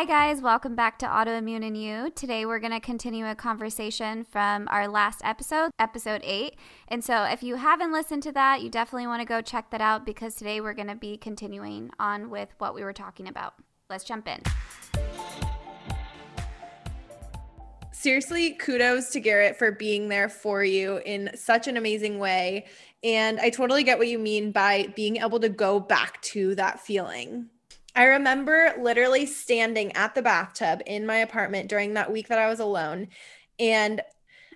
Hi, guys. Welcome back to Autoimmune and You. Today, we're going to continue a conversation from our last episode, episode eight. And so, if you haven't listened to that, you definitely want to go check that out because today we're going to be continuing on with what we were talking about. Let's jump in. Seriously, kudos to Garrett for being there for you in such an amazing way. And I totally get what you mean by being able to go back to that feeling. I remember literally standing at the bathtub in my apartment during that week that I was alone. And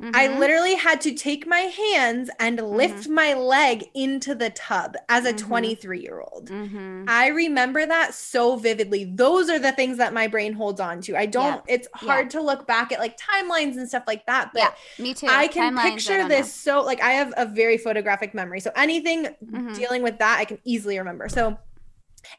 mm-hmm. I literally had to take my hands and mm-hmm. lift my leg into the tub as a 23 mm-hmm. year old. Mm-hmm. I remember that so vividly. Those are the things that my brain holds on to. I don't, yeah. it's hard yeah. to look back at like timelines and stuff like that. But yeah, me too. I can timelines, picture I this know. so, like, I have a very photographic memory. So anything mm-hmm. dealing with that, I can easily remember. So,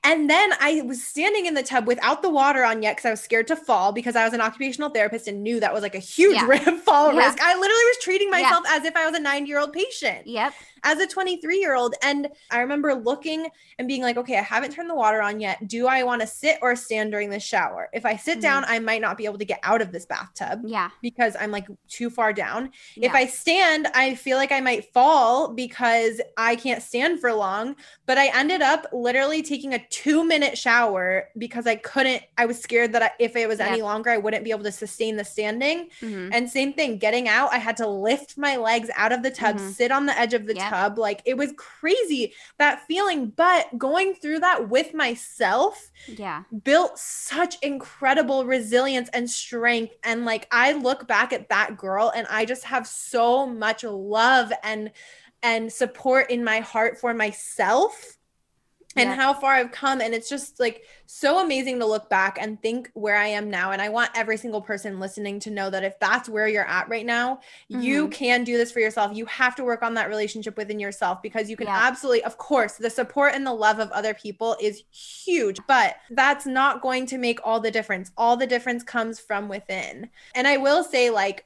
and then I was standing in the tub without the water on yet because I was scared to fall because I was an occupational therapist and knew that was like a huge yeah. fall yeah. risk. I literally was treating myself yeah. as if I was a nine year old patient. Yep as a 23 year old. And I remember looking and being like, okay, I haven't turned the water on yet. Do I want to sit or stand during the shower? If I sit mm-hmm. down, I might not be able to get out of this bathtub. Yeah. Because I'm like too far down. Yeah. If I stand, I feel like I might fall because I can't stand for long. But I ended up literally taking a two minute shower because I couldn't, I was scared that I, if it was yeah. any longer, I wouldn't be able to sustain the standing. Mm-hmm. And same thing, getting out, I had to lift my legs out of the tub, mm-hmm. sit on the edge of the yeah tub. Like it was crazy that feeling. But going through that with myself, yeah, built such incredible resilience and strength. And like I look back at that girl and I just have so much love and and support in my heart for myself and yeah. how far I've come. And it's just like so amazing to look back and think where I am now. And I want every single person listening to know that if that's where you're at right now, mm-hmm. you can do this for yourself. You have to work on that relationship within yourself because you can yeah. absolutely, of course, the support and the love of other people is huge, but that's not going to make all the difference. All the difference comes from within. And I will say, like,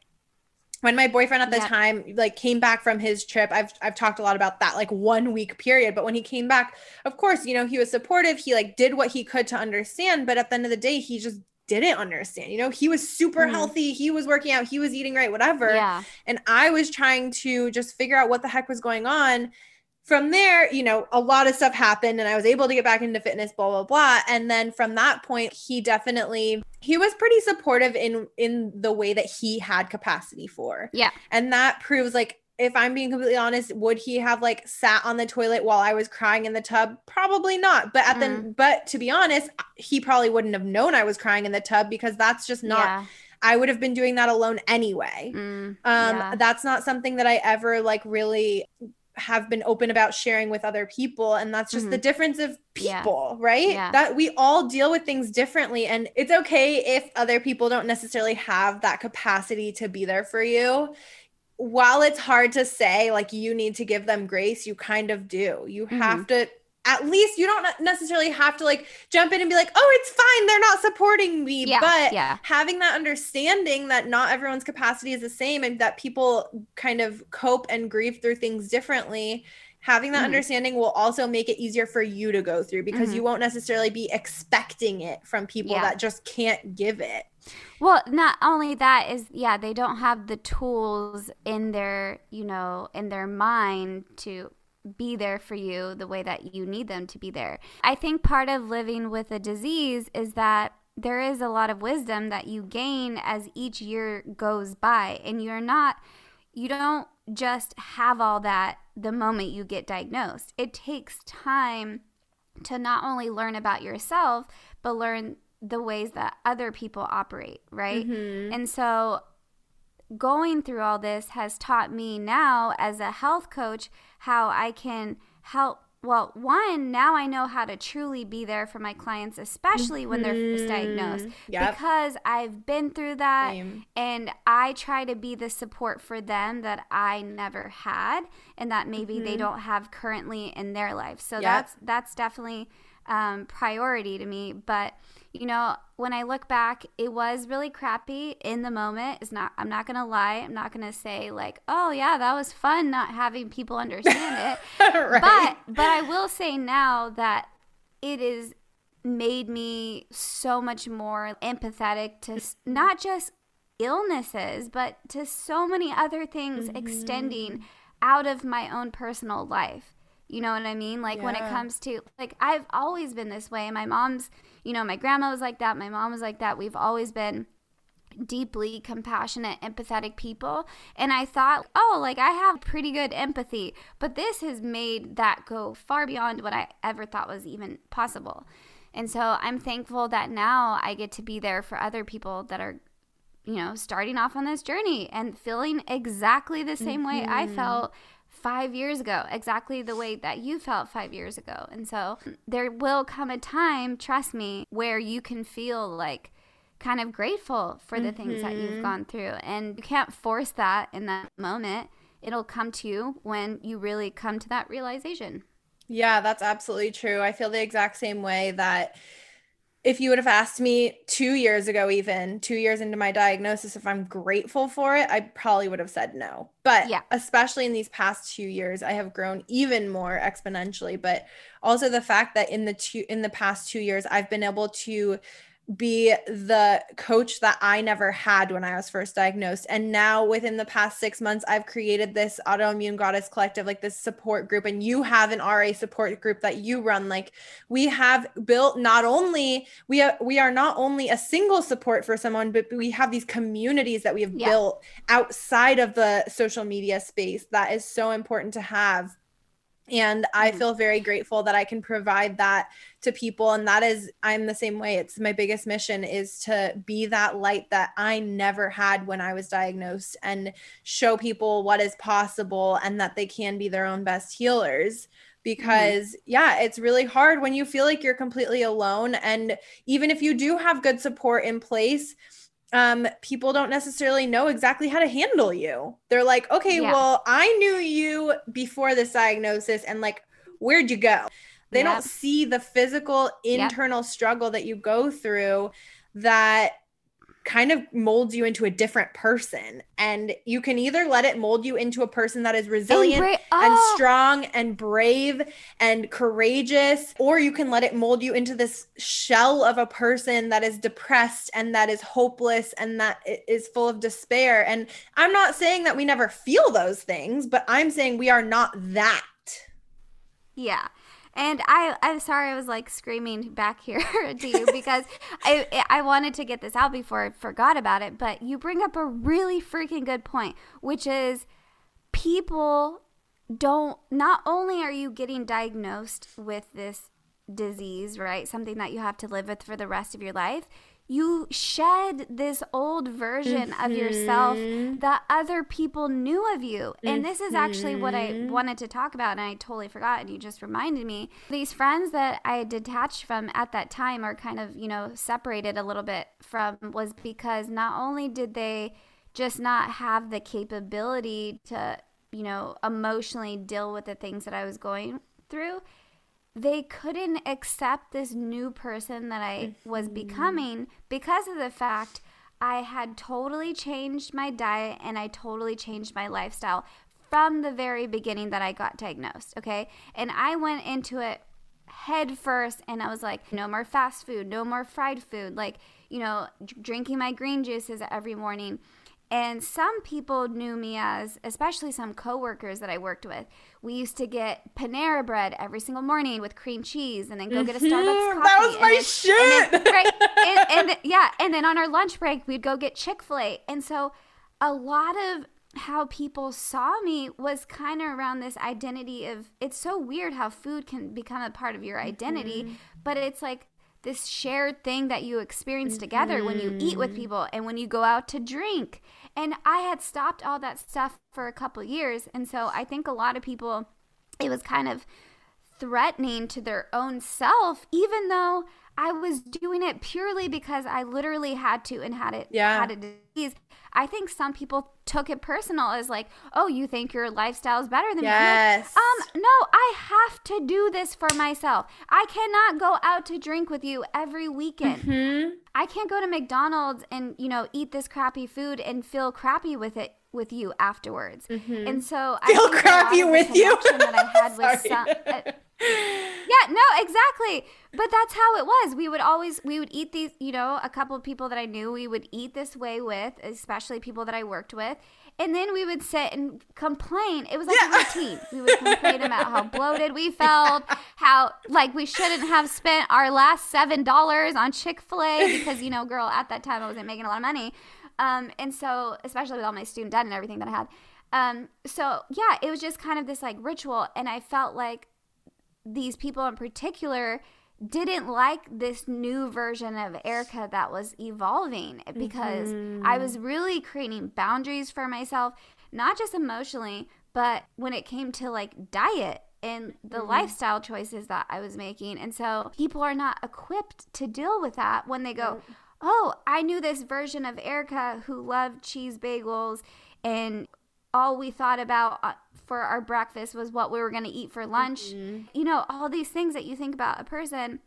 when my boyfriend at the time like came back from his trip i've i've talked a lot about that like one week period but when he came back of course you know he was supportive he like did what he could to understand but at the end of the day he just didn't understand you know he was super mm-hmm. healthy he was working out he was eating right whatever yeah. and i was trying to just figure out what the heck was going on from there, you know, a lot of stuff happened and I was able to get back into fitness, blah, blah, blah. And then from that point, he definitely he was pretty supportive in in the way that he had capacity for. Yeah. And that proves like if I'm being completely honest, would he have like sat on the toilet while I was crying in the tub? Probably not. But at mm. the but to be honest, he probably wouldn't have known I was crying in the tub because that's just not yeah. I would have been doing that alone anyway. Mm, um, yeah. that's not something that I ever like really have been open about sharing with other people and that's just mm-hmm. the difference of people yeah. right yeah. that we all deal with things differently and it's okay if other people don't necessarily have that capacity to be there for you while it's hard to say like you need to give them grace you kind of do you mm-hmm. have to at least you don't necessarily have to like jump in and be like, oh, it's fine. They're not supporting me. Yeah, but yeah. having that understanding that not everyone's capacity is the same and that people kind of cope and grieve through things differently. Having that mm-hmm. understanding will also make it easier for you to go through because mm-hmm. you won't necessarily be expecting it from people yeah. that just can't give it. Well, not only that is yeah, they don't have the tools in their, you know, in their mind to be there for you the way that you need them to be there. I think part of living with a disease is that there is a lot of wisdom that you gain as each year goes by and you're not you don't just have all that the moment you get diagnosed. It takes time to not only learn about yourself but learn the ways that other people operate, right? Mm-hmm. And so going through all this has taught me now as a health coach how I can help well, one, now I know how to truly be there for my clients, especially when they're first diagnosed, mm-hmm. yep. because I've been through that Same. and I try to be the support for them that I never had and that maybe mm-hmm. they don't have currently in their life. So yep. that's that's definitely um, priority to me. But you know, when I look back, it was really crappy in the moment. It's not I'm not going to lie. I'm not going to say like, "Oh, yeah, that was fun not having people understand it." right. But but I will say now that it is made me so much more empathetic to not just illnesses, but to so many other things mm-hmm. extending out of my own personal life. You know what I mean? Like yeah. when it comes to like I've always been this way. My mom's, you know, my grandma was like that, my mom was like that. We've always been deeply compassionate, empathetic people. And I thought, oh, like I have pretty good empathy. But this has made that go far beyond what I ever thought was even possible. And so I'm thankful that now I get to be there for other people that are, you know, starting off on this journey and feeling exactly the same mm-hmm. way I mm-hmm. felt five years ago, exactly the way that you felt five years ago. And so there will come a time, trust me, where you can feel like kind of grateful for the mm-hmm. things that you've mm-hmm. gone through. And you can't force that in that moment. It'll come to you when you really come to that realization. Yeah, that's absolutely true. I feel the exact same way that if you would have asked me two years ago, even two years into my diagnosis, if I'm grateful for it, I probably would have said no. But yeah. especially in these past two years, I have grown even more exponentially. But also the fact that in the two in the past two years, I've been able to be the coach that I never had when I was first diagnosed. And now, within the past six months, I've created this autoimmune goddess collective, like this support group. And you have an RA support group that you run. Like we have built not only we we are not only a single support for someone, but we have these communities that we have yeah. built outside of the social media space. That is so important to have and i mm. feel very grateful that i can provide that to people and that is i'm the same way it's my biggest mission is to be that light that i never had when i was diagnosed and show people what is possible and that they can be their own best healers because mm-hmm. yeah it's really hard when you feel like you're completely alone and even if you do have good support in place um, people don't necessarily know exactly how to handle you. They're like, okay, yeah. well, I knew you before this diagnosis, and like, where'd you go? They yep. don't see the physical internal yep. struggle that you go through that kind of molds you into a different person. And you can either let it mold you into a person that is resilient and, bra- oh. and, strong and brave and courageous, or you can let it mold you into this shell of a person that is depressed and that is hopeless and that is full of despair. And I'm not saying that we never feel those things, but I'm saying we are not that. Yeah. And I, I'm sorry, I was like screaming back here to you because I, I wanted to get this out before I forgot about it. But you bring up a really freaking good point, which is people don't, not only are you getting diagnosed with this disease, right? Something that you have to live with for the rest of your life you shed this old version mm-hmm. of yourself that other people knew of you. Mm-hmm. And this is actually what I mm-hmm. wanted to talk about, and I totally forgot, and you just reminded me. These friends that I detached from at that time are kind of, you know, separated a little bit from was because not only did they just not have the capability to, you know, emotionally deal with the things that I was going through, they couldn't accept this new person that I was mm-hmm. becoming because of the fact I had totally changed my diet and I totally changed my lifestyle from the very beginning that I got diagnosed. Okay. And I went into it head first and I was like, no more fast food, no more fried food, like, you know, drinking my green juices every morning. And some people knew me as, especially some coworkers that I worked with. We used to get Panera bread every single morning with cream cheese, and then go get a Starbucks mm-hmm. coffee. That was my then, shit. And then, right, and, and yeah, and then on our lunch break, we'd go get Chick Fil A. And so, a lot of how people saw me was kind of around this identity of. It's so weird how food can become a part of your identity, mm-hmm. but it's like this shared thing that you experience together mm-hmm. when you eat with mm-hmm. people and when you go out to drink and I had stopped all that stuff for a couple years. And so I think a lot of people, it was kind of threatening to their own self, even though I was doing it purely because I literally had to and had it yeah. had a disease. I think some people took it personal as like, oh, you think your lifestyle is better than yes. me. Like, um, no, I have to do this for myself. I cannot go out to drink with you every weekend. Mm-hmm. I can't go to McDonald's and you know eat this crappy food and feel crappy with it with you afterwards. Mm-hmm. And so I feel crappy with you. that I had with some, uh, yeah, no, exactly. But that's how it was. We would always we would eat these, you know, a couple of people that I knew we would eat this way with, especially people that I worked with. And then we would sit and complain. It was like yeah. a routine. We would complain about how bloated we felt, how like we shouldn't have spent our last seven dollars on Chick Fil A because you know, girl, at that time I wasn't making a lot of money, um, and so especially with all my student debt and everything that I had. Um, so yeah, it was just kind of this like ritual, and I felt like these people in particular didn't like this new version of Erica that was evolving because mm-hmm. I was really creating boundaries for myself, not just emotionally, but when it came to like diet and the mm-hmm. lifestyle choices that I was making. And so people are not equipped to deal with that when they go, Oh, I knew this version of Erica who loved cheese bagels and all we thought about uh, for our breakfast was what we were going to eat for lunch. Mm-hmm. You know, all these things that you think about a person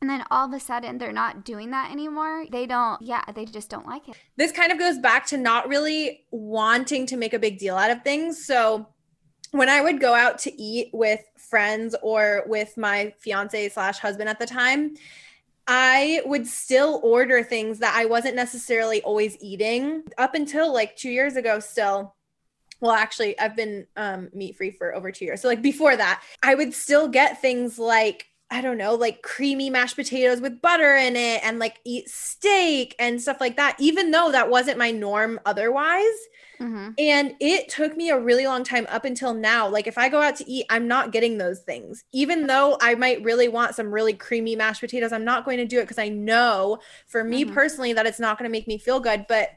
and then all of a sudden they're not doing that anymore. They don't, yeah, they just don't like it. This kind of goes back to not really wanting to make a big deal out of things. So when I would go out to eat with friends or with my fiance slash husband at the time, I would still order things that I wasn't necessarily always eating up until like two years ago, still well actually i've been um, meat free for over two years so like before that i would still get things like I don't know, like creamy mashed potatoes with butter in it and like eat steak and stuff like that, even though that wasn't my norm otherwise. Mm-hmm. And it took me a really long time up until now. Like, if I go out to eat, I'm not getting those things. Even though I might really want some really creamy mashed potatoes, I'm not going to do it because I know for me mm-hmm. personally that it's not going to make me feel good. But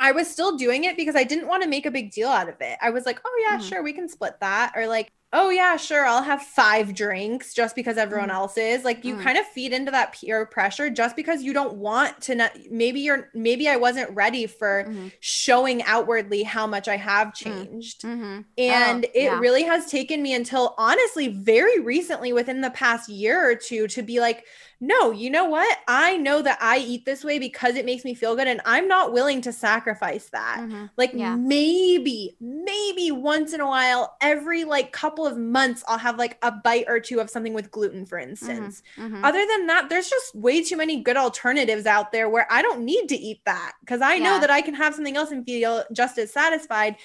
I was still doing it because I didn't want to make a big deal out of it. I was like, oh, yeah, mm-hmm. sure, we can split that. Or like, oh, yeah, sure, I'll have five drinks just because everyone mm-hmm. else is. Like, you mm-hmm. kind of feed into that peer pressure just because you don't want to, not, maybe you're, maybe I wasn't ready for mm-hmm. showing outwardly how much I have mm. changed. Mm-hmm. And oh, it yeah. really has taken me until honestly, very recently within the past year or two to be like, no, you know what? I know that I eat this way because it makes me feel good and I'm not willing to sacrifice that. Mm-hmm. Like yeah. maybe, maybe once in a while, every like couple of months, I'll have like a bite or two of something with gluten, for mm-hmm. instance. Mm-hmm. Other than that, there's just way too many good alternatives out there where I don't need to eat that because I know yeah. that I can have something else and feel just as satisfied.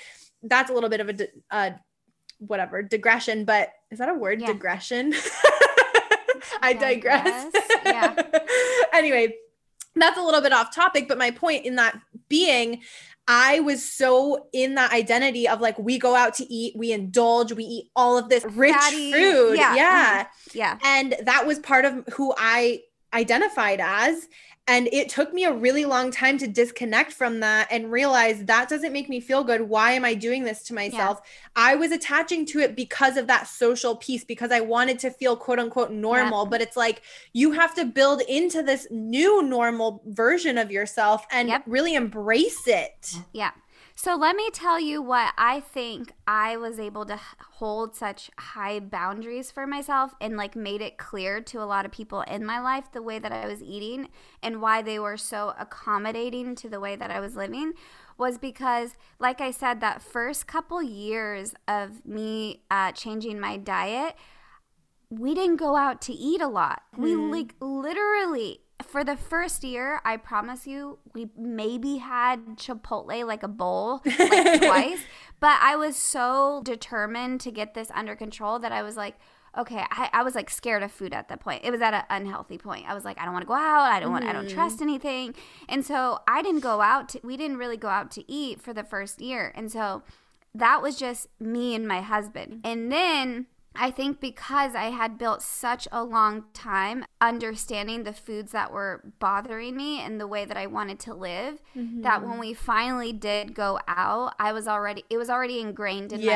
That's a little bit of a, uh, whatever digression, but is that a word? Yeah. Digression. I digress. Yeah. anyway, that's a little bit off topic, but my point in that being, I was so in that identity of like, we go out to eat, we indulge, we eat all of this rich Fatty, food. Yeah. Yeah. Mm-hmm. yeah. And that was part of who I identified as. And it took me a really long time to disconnect from that and realize that doesn't make me feel good. Why am I doing this to myself? Yeah. I was attaching to it because of that social piece, because I wanted to feel quote unquote normal. Yeah. But it's like you have to build into this new normal version of yourself and yep. really embrace it. Yeah. So let me tell you what I think I was able to hold such high boundaries for myself and like made it clear to a lot of people in my life the way that I was eating and why they were so accommodating to the way that I was living was because like I said that first couple years of me uh, changing my diet we didn't go out to eat a lot. Mm. We like literally for the first year, I promise you, we maybe had Chipotle like a bowl like twice. But I was so determined to get this under control that I was like, okay, I, I was like scared of food at that point. It was at an unhealthy point. I was like, I don't want to go out. I don't want. I don't trust mm-hmm. anything. And so I didn't go out. To, we didn't really go out to eat for the first year. And so that was just me and my husband. And then I think because I had built such a long time understanding the foods that were bothering me and the way that I wanted to live, mm-hmm. that when we finally did go out, I was already it was already ingrained in yeah,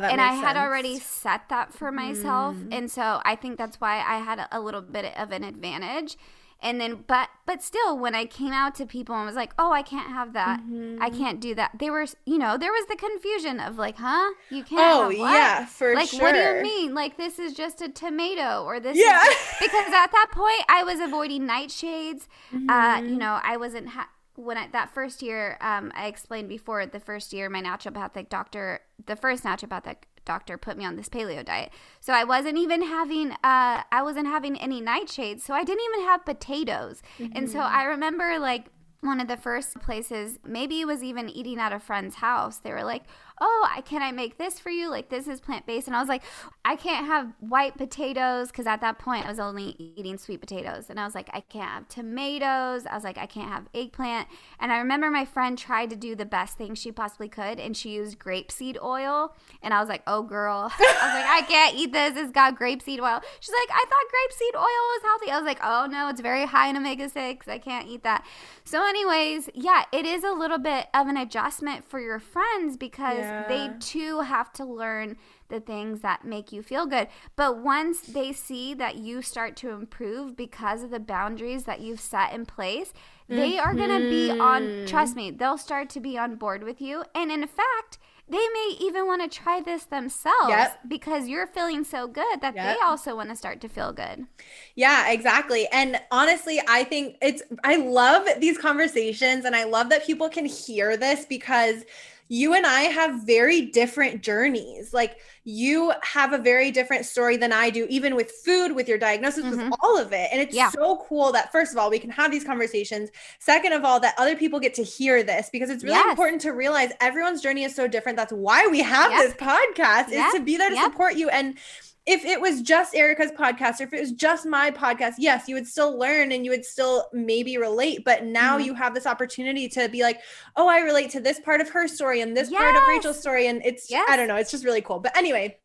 my head, and I had already set that for myself, mm. and so I think that's why I had a little bit of an advantage and then but but still when i came out to people and was like oh i can't have that mm-hmm. i can't do that they were you know there was the confusion of like huh you can't oh yeah for sure. like sure. what do you mean like this is just a tomato or this yeah because at that point i was avoiding nightshades mm-hmm. uh you mm-hmm. know i wasn't ha- when I, that first year, um, I explained before the first year, my naturopathic doctor, the first naturopathic doctor put me on this paleo diet. So I wasn't even having uh I wasn't having any nightshades. So I didn't even have potatoes. Mm-hmm. And so mm-hmm. I remember like one of the first places, maybe it was even eating at a friend's house. They were like, oh, I, can I make this for you? Like, this is plant based. And I was like, I can't have white potatoes because at that point I was only eating sweet potatoes. And I was like, I can't have tomatoes. I was like, I can't have eggplant. And I remember my friend tried to do the best thing she possibly could and she used grapeseed oil. And I was like, oh, girl. I was like, I can't eat this. It's got grapeseed oil. She's like, I thought grapeseed oil was healthy. I was like, oh, no, it's very high in omega 6. I can't eat that. So, anyways, yeah, it is a little bit of an adjustment for your friends because. Yeah they too have to learn the things that make you feel good. But once they see that you start to improve because of the boundaries that you've set in place, they mm-hmm. are going to be on, mm-hmm. trust me, they'll start to be on board with you. And in fact, they may even want to try this themselves yep. because you're feeling so good that yep. they also want to start to feel good. Yeah, exactly. And honestly, I think it's, I love these conversations and I love that people can hear this because you and I have very different journeys. Like you have a very different story than I do, even with food, with your diagnosis, mm-hmm. with all of it. And it's yeah. so cool that, first of all, we can have these conversations. Second of all, that other people get to hear this because it's really yes. important to realize everyone's journey is so different. That's why we have yep. this podcast, yep. is to be there to yep. support you. And if it was just Erica's podcast or if it was just my podcast, yes, you would still learn and you would still maybe relate. But now mm-hmm. you have this opportunity to be like, oh, I relate to this part of her story and this yes. part of Rachel's story. And it's, yes. I don't know, it's just really cool. But anyway,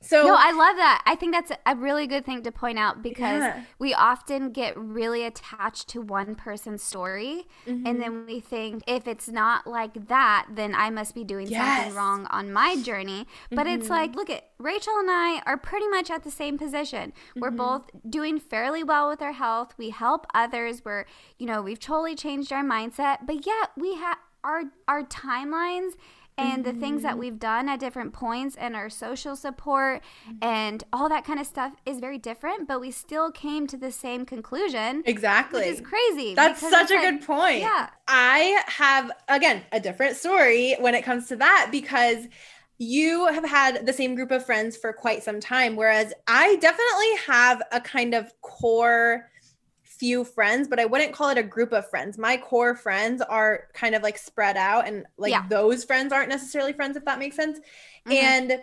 so No, I love that. I think that's a really good thing to point out because yeah. we often get really attached to one person's story mm-hmm. and then we think if it's not like that, then I must be doing yes. something wrong on my journey. But mm-hmm. it's like, look at Rachel and I are pretty much at the same position. We're mm-hmm. both doing fairly well with our health. We help others. We're, you know, we've totally changed our mindset, but yet we have our our timelines and mm-hmm. the things that mm-hmm. we've done at different points and our social support mm-hmm. and all that kind of stuff is very different, but we still came to the same conclusion. Exactly. Which is crazy. That's such a like, good point. Yeah. I have, again, a different story when it comes to that because you have had the same group of friends for quite some time, whereas I definitely have a kind of core few friends, but I wouldn't call it a group of friends. My core friends are kind of like spread out and like yeah. those friends aren't necessarily friends if that makes sense. Mm-hmm. And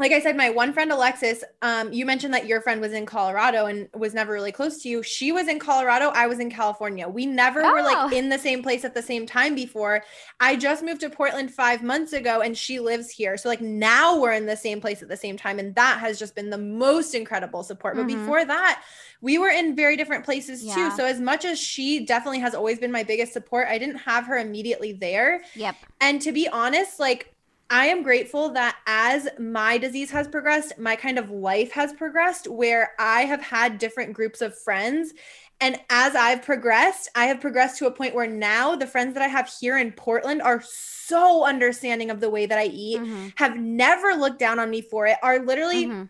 like I said, my one friend Alexis, um, you mentioned that your friend was in Colorado and was never really close to you. She was in Colorado. I was in California. We never oh. were like oh. in the same place at the same time before. I just moved to Portland five months ago and she lives here. So like now we're in the same place at the same time. And that has just been the most incredible support. But mm-hmm. before that, we were in very different places yeah. too. So as much as she definitely has always been my biggest support, I didn't have her immediately there. Yep. And to be honest, like I am grateful that as my disease has progressed, my kind of life has progressed, where I have had different groups of friends. And as I've progressed, I have progressed to a point where now the friends that I have here in Portland are so understanding of the way that I eat, mm-hmm. have never looked down on me for it, are literally. Mm-hmm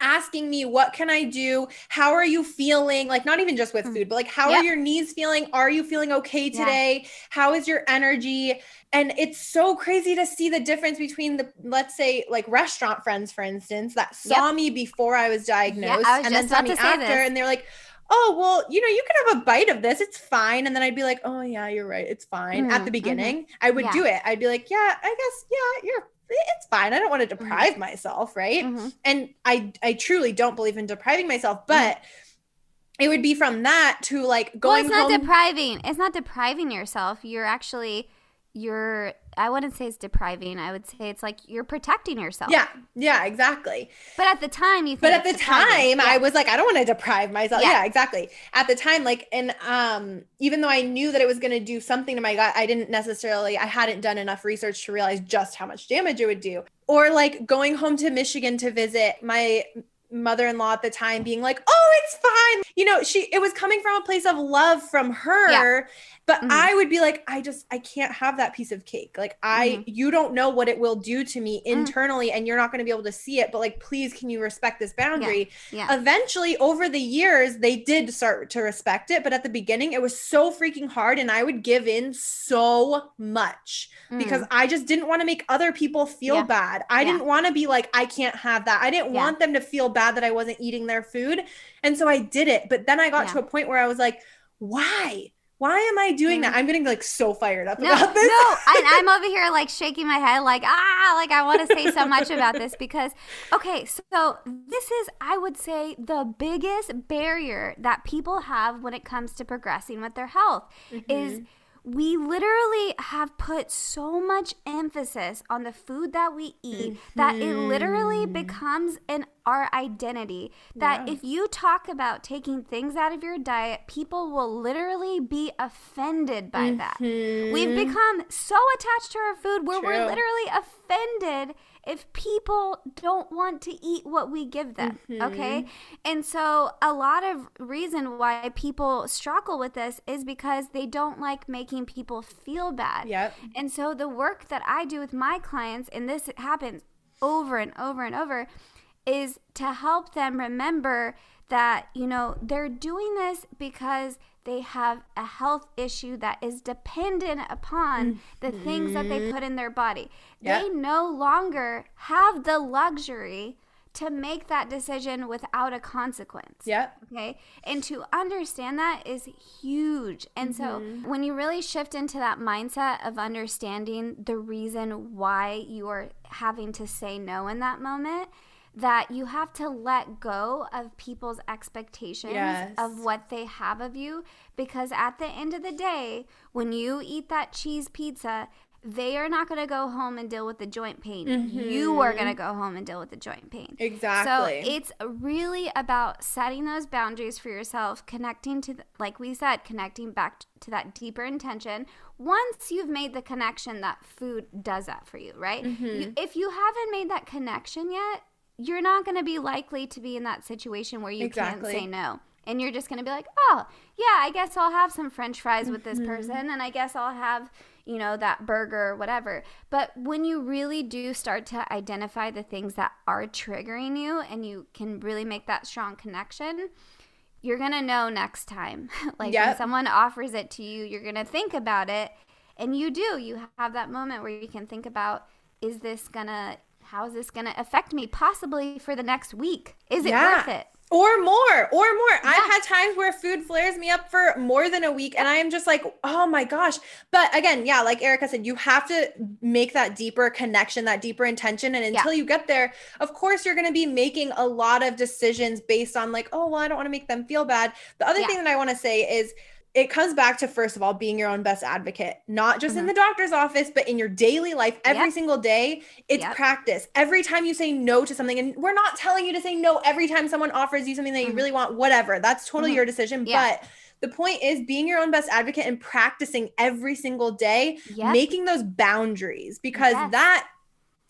asking me what can i do how are you feeling like not even just with mm. food but like how yep. are your knees feeling are you feeling okay today yeah. how is your energy and it's so crazy to see the difference between the let's say like restaurant friends for instance that saw yep. me before i was diagnosed yeah, was and then saw me after this. and they're like oh well you know you can have a bite of this it's fine and then i'd be like oh yeah you're right it's fine mm, at the mm-hmm. beginning mm-hmm. i would yeah. do it i'd be like yeah i guess yeah you're it's fine. I don't want to mm-hmm. deprive mm-hmm. myself, right? Mm-hmm. And I I truly don't believe in depriving myself, but mm-hmm. it would be from that to like going. Well, it's not depriving. It's not depriving yourself. You're actually you're I wouldn't say it's depriving. I would say it's like you're protecting yourself. Yeah. Yeah, exactly. But at the time you think But at the time yeah. I was like I don't want to deprive myself. Yeah. yeah, exactly. At the time like and um even though I knew that it was going to do something to my gut, I didn't necessarily I hadn't done enough research to realize just how much damage it would do. Or like going home to Michigan to visit my mother-in-law at the time being like, "Oh, it's fine." You know, she it was coming from a place of love from her, yeah. but mm-hmm. I would be like, "I just I can't have that piece of cake. Like I mm-hmm. you don't know what it will do to me mm-hmm. internally mm-hmm. and you're not going to be able to see it, but like please can you respect this boundary?" Yeah. yeah. Eventually over the years they did start to respect it, but at the beginning it was so freaking hard and I would give in so much because mm. I just didn't want to make other people feel yeah. bad. I didn't want to be like I can't have that. I didn't want them to feel bad bad that I wasn't eating their food. And so I did it. But then I got yeah. to a point where I was like, why? Why am I doing mm. that? I'm getting like so fired up no, about this. No, I, I'm over here like shaking my head, like, ah, like I want to say so much about this because, okay, so this is, I would say, the biggest barrier that people have when it comes to progressing with their health mm-hmm. is we literally have put so much emphasis on the food that we eat mm-hmm. that it literally mm-hmm. becomes an our identity that yeah. if you talk about taking things out of your diet people will literally be offended by mm-hmm. that we've become so attached to our food where True. we're literally offended if people don't want to eat what we give them mm-hmm. okay and so a lot of reason why people struggle with this is because they don't like making people feel bad yep. and so the work that i do with my clients and this happens over and over and over is to help them remember that you know they're doing this because they have a health issue that is dependent upon mm-hmm. the things that they put in their body. Yep. They no longer have the luxury to make that decision without a consequence. Yeah. Okay. And to understand that is huge. And mm-hmm. so when you really shift into that mindset of understanding the reason why you are having to say no in that moment, that you have to let go of people's expectations yes. of what they have of you because at the end of the day when you eat that cheese pizza they are not going to go home and deal with the joint pain. Mm-hmm. You are going to go home and deal with the joint pain. Exactly. So it's really about setting those boundaries for yourself, connecting to, the, like we said, connecting back to that deeper intention. Once you've made the connection that food does that for you, right? Mm-hmm. You, if you haven't made that connection yet, you're not going to be likely to be in that situation where you exactly. can't say no. And you're just going to be like, oh, yeah, I guess I'll have some french fries with this mm-hmm. person and I guess I'll have, you know, that burger or whatever. But when you really do start to identify the things that are triggering you and you can really make that strong connection, you're going to know next time. like yep. when someone offers it to you, you're going to think about it. And you do. You have that moment where you can think about, is this going to how is this going to affect me possibly for the next week? Is it yeah. worth it? Or more, or more. Yeah. I've had times where food flares me up for more than a week, and I am just like, oh my gosh. But again, yeah, like Erica said, you have to make that deeper connection, that deeper intention. And until yeah. you get there, of course, you're going to be making a lot of decisions based on, like, oh, well, I don't want to make them feel bad. The other yeah. thing that I want to say is, it comes back to first of all being your own best advocate not just mm-hmm. in the doctor's office but in your daily life every yep. single day it's yep. practice every time you say no to something and we're not telling you to say no every time someone offers you something that mm-hmm. you really want whatever that's totally mm-hmm. your decision yeah. but the point is being your own best advocate and practicing every single day yep. making those boundaries because yes. that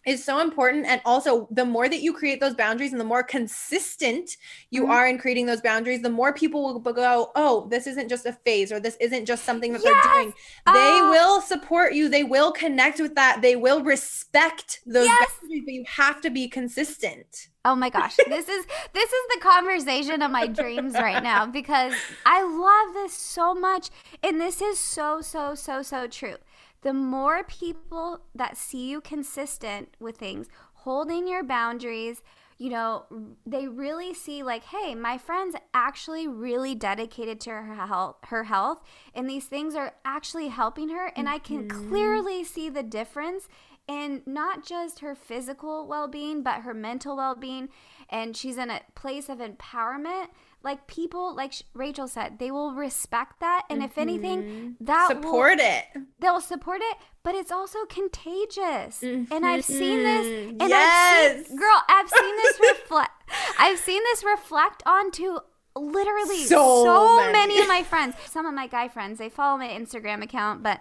is so important and also the more that you create those boundaries and the more consistent you mm-hmm. are in creating those boundaries the more people will go oh this isn't just a phase or this isn't just something that yes! they're doing they uh, will support you they will connect with that they will respect those yes! boundaries but you have to be consistent Oh my gosh. This is this is the conversation of my dreams right now because I love this so much and this is so so so so true the more people that see you consistent with things, holding your boundaries, you know, they really see like, hey, my friend's actually really dedicated to her health, her health, and these things are actually helping her, and mm-hmm. I can mm-hmm. clearly see the difference in not just her physical well-being, but her mental well-being, and she's in a place of empowerment like people like Rachel said they will respect that and mm-hmm. if anything mm-hmm. that support will, it they'll support it but it's also contagious mm-hmm. and I've seen this and yes. I've seen, girl I've seen this reflect I've seen this reflect onto literally so, so many. many of my friends some of my guy friends they follow my Instagram account but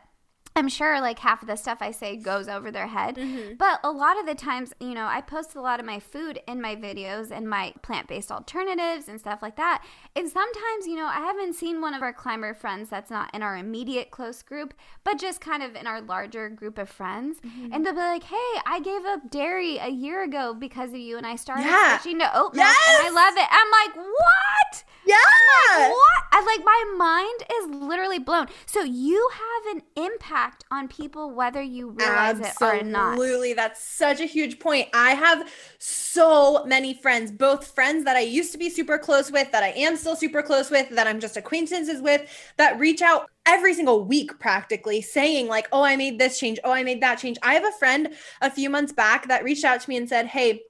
I'm sure like half of the stuff I say goes over their head. Mm-hmm. But a lot of the times, you know, I post a lot of my food in my videos and my plant based alternatives and stuff like that. And sometimes, you know, I haven't seen one of our climber friends that's not in our immediate close group, but just kind of in our larger group of friends. Mm-hmm. And they'll be like, hey, I gave up dairy a year ago because of you. And I started Yeah. switching to oat milk and I love it. I'm like, what? Yeah. What? I like my mind is literally blown. So you have an impact on people whether you realize it or not. Absolutely. That's such a huge point. I have so many friends, both friends that I used to be super close with, that I am still super close with, that I'm just acquaintances with, that reach out every single week practically saying, like, oh, I made this change. Oh, I made that change. I have a friend a few months back that reached out to me and said, hey,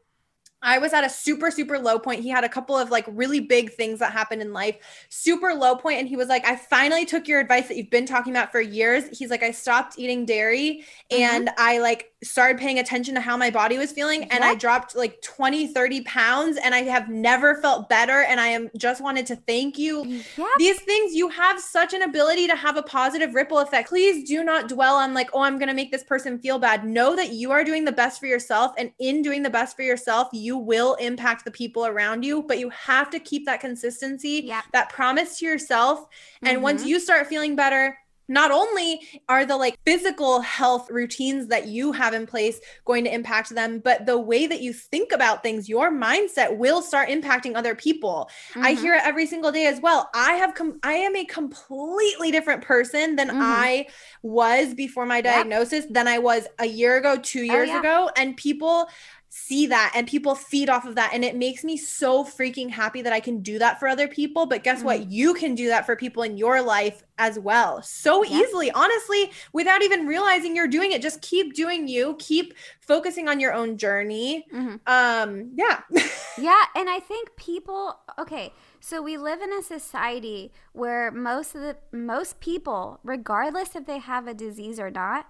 I was at a super, super low point. He had a couple of like really big things that happened in life, super low point, And he was like, I finally took your advice that you've been talking about for years. He's like, I stopped eating dairy mm-hmm. and I like started paying attention to how my body was feeling. And I dropped like 20, 30 pounds and I have never felt better. And I am just wanted to thank you. These things, you have such an ability to have a positive ripple effect. Please do not dwell on, like, oh, I'm going to make this person feel bad. Know that you are doing the best for yourself. And in doing the best for yourself, you will impact the people around you. But you have to keep that consistency, that promise to yourself. And once Mhm. you start feeling better, not only are the like physical health routines that you have in place going to impact them, but the way that you think about things, your mindset will start impacting other people. I Mhm. hear it every single day as well. I have com- I am a completely different person than Mhm. I was before my diagnosis than I was a year ago, 2 years Oh, yeah. ago, and people see that and people feed off of that. And it makes me so freaking happy that I can do that for other people. But guess Mm-hmm. what you can do that for people in your life as well. So Yeah. easily honestly without even realizing you're doing it. Just keep doing you. Keep focusing on your own journey. Mhm. um yeah. Yeah, and I think people okay, so we live in a society where most of the most people, regardless if they have a disease or not,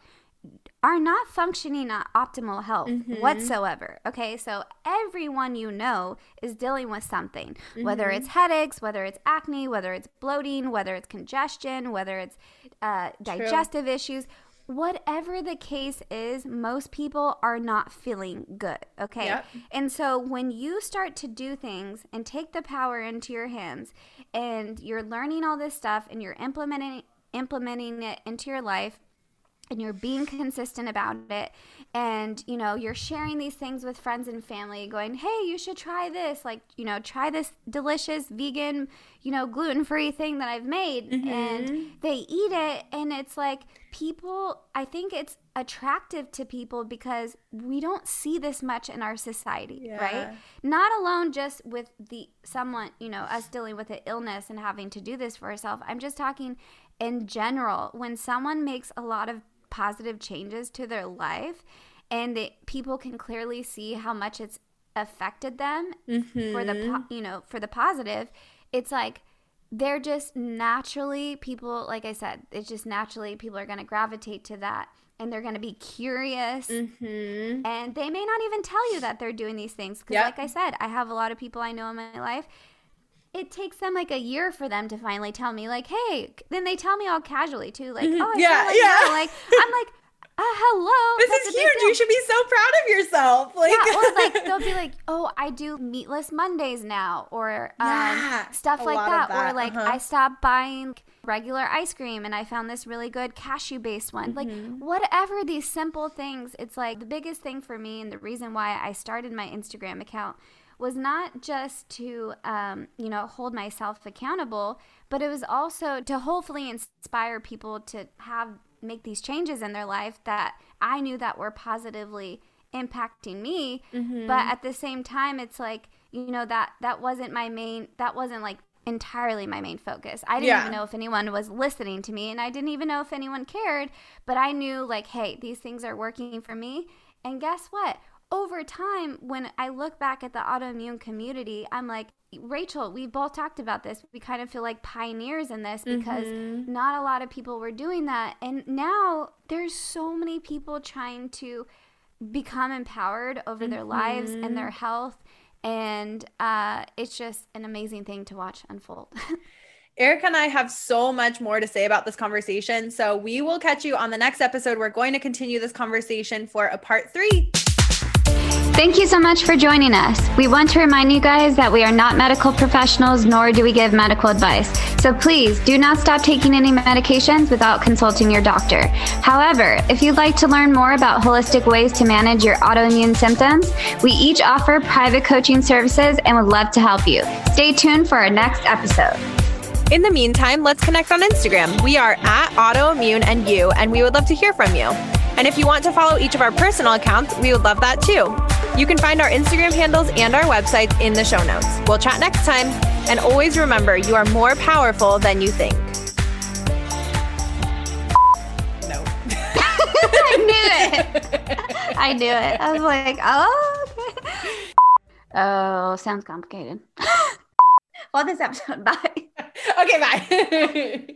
are not functioning at optimal health Mhm. whatsoever. Okay, so everyone you know is dealing with something, whether Mhm. it's headaches, whether it's acne, whether it's bloating, whether it's congestion, whether it's uh, digestive issues. Whatever the case is, most people are not feeling good. Okay. Yep. And so when you start to do things and take the power into your hands and you're learning all this stuff and you're implementing implementing it into your life and you're being consistent about it and you know you're sharing these things with friends and family going hey you should try this like you know try this delicious vegan you know gluten-free thing that i've made and mm-hmm. they eat it and it's like people i think it's attractive to people because we don't see this much in our society Yeah. right not alone just with the someone you know us dealing with an illness and having to do this for ourselves. I'm just talking in general. When someone makes a lot of positive changes to their life and they, people can clearly see how much it's affected them for the Mm-hmm. po- you know for the positive it's like they're just naturally people like i said it's just naturally people are going to gravitate to that and they're going to be curious Mhm. and they may not even tell you that they're doing these things because Yep. like i said i have a lot of people i know in my life it takes them like a year for them to finally tell me like hey then they tell me all casually too like Mhm. oh I Yeah, like yeah. you." like i'm like uh, hello this is huge you should be so proud of yourself like yeah, or like they'll be like, "Oh, I do meatless Mondays now," or um, Yeah, stuff like lot that. Or like, uh-huh. I stopped buying regular ice cream and I found this really good cashew based one. Like, Mm-hmm. whatever these simple things, it's like the biggest thing for me, and the reason why I started my Instagram account was not just to, um, you know, hold myself accountable, but it was also to hopefully inspire people to have make these changes in their life that I knew that were positively impacting me Mm-hmm. but at the same time it's like you know that that wasn't my main that wasn't like entirely my main focus i didn't Yeah. even know if anyone was listening to me and i didn't even know if anyone cared but i knew like hey these things are working for me and guess what over time when i look back at the autoimmune community i'm like rachel We've both talked about this we kind of feel like pioneers in this because Mm-hmm. not a lot of people were doing that and now there's so many people trying to become empowered over their lives and their health and uh, it's just an amazing thing to watch unfold Erica and I have so much more to say about this conversation. So we will catch you on the next episode. We're going to continue this conversation for a part three. Thank you so much for joining us. We want to remind you guys that we are not medical professionals, nor do we give medical advice. So please do not stop taking any medications without consulting your doctor. However, if you'd like to learn more about holistic ways to manage your autoimmune symptoms, we each offer private coaching services and would love to help you. Stay tuned for our next episode. In the meantime, let's connect on Instagram. We are at autoimmune and you, and we would love to hear from you. And if you want to follow each of our personal accounts, we would love that too. You can find our Instagram handles and our websites in the show notes. We'll chat next time. And always remember, you are more powerful than you think. No. I knew it. I knew it. I was like, oh, okay. Oh, sounds complicated. well, this episode. Bye. Okay, bye.